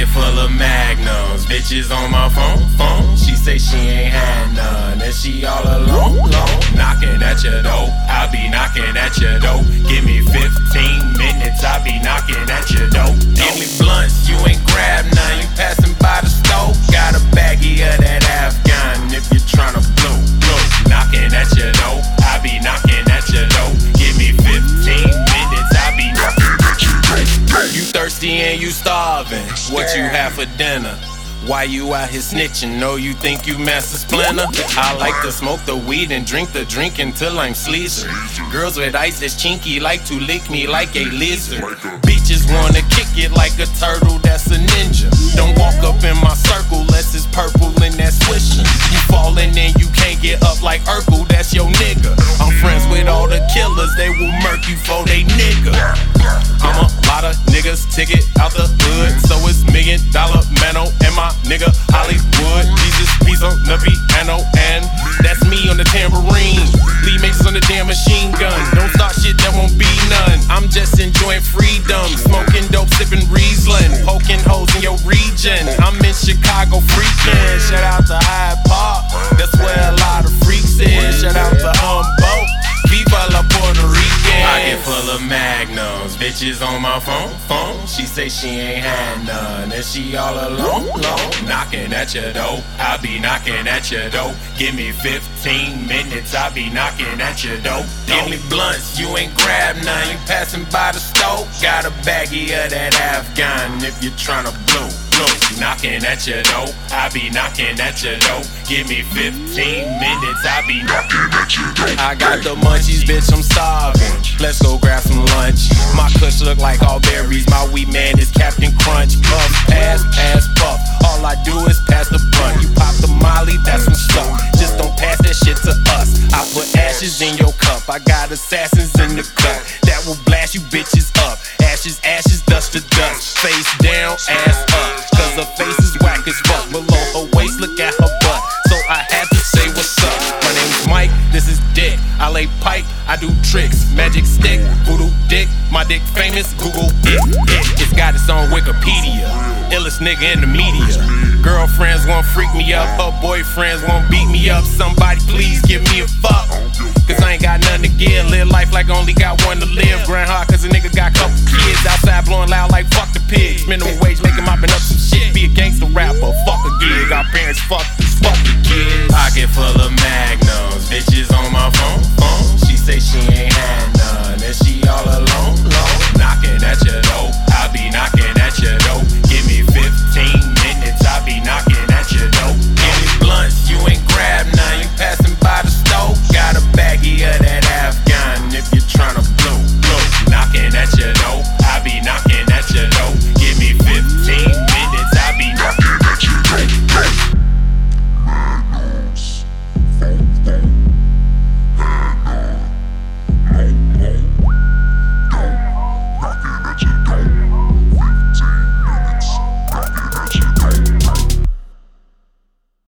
full of magnums. Bitches on my phone, phone. She say she ain't had none, and she all alone, alone. Thirsty and you starving. What you have for dinner? Why you out here snitching? No, you think you Master Splinter? I like to smoke the weed and drink the drink until I'm sleazy. Girls with ice that's chinky like to lick me like a lizard. Bitches wanna kick it like a turtle that's a ninja. Don't walk up in my circle unless it's purple and that's swishing. You falling and you can't get up like Urkel, that's your nigga. I'm friends with all the killers, they will murk you for they nigga. I'm ticket out the hood, so it's million dollar mano and my nigga Hollywood. Jesus, peace on the piano, and that's me on the tambourine. Lee Masons on the damn machine gun. Don't start shit, there won't be none. I'm just enjoying freedom, smoking dope, sipping Riesling, poking holes in your region. I'm in Chicago freaking. Shout out to magnums. Bitches on my phone, phone. She say she ain't had none. And she all alone, alone. Knocking at your door. I be knocking at your door. Give me 15 minutes. I be knocking at your door. Give me blunts. You ain't grab none. You passing by the stove. Got a baggie of that Afghan if you tryna blow. blow. Knocking at your door. I be knocking at your door. Give me 15 minutes. I be knocking at your door. I got the munchies, bitch, I'm starving. Let's go grab kush look like all berries. My weed man is Captain Crunch. Puff, pass, pass, puff. All I do is pass the blunt. You pop the molly, that's some stuff. Just don't pass that shit to us. I put ashes in your cup. I got assassins in the cut that will blast you bitches up. Ashes, ashes, dust to dust. Face down, ass up. Pipe, I do tricks. Magic stick, voodoo dick. My dick famous, Google it. it. It's got its own Wikipedia. Illest nigga in the media. Girlfriends won't freak me up, her boyfriends won't beat me up. Somebody please give me a fuck. Cause I ain't got nothing to give. Live life like I only got one to live. Grind hard cause a nigga got couple kids. Outside blowing loud like fuck the pigs. Minimum wage making mopping up some shit. Be a gangster rapper, fuck a gig. Our parents fuck fuck the kids. Pocket full of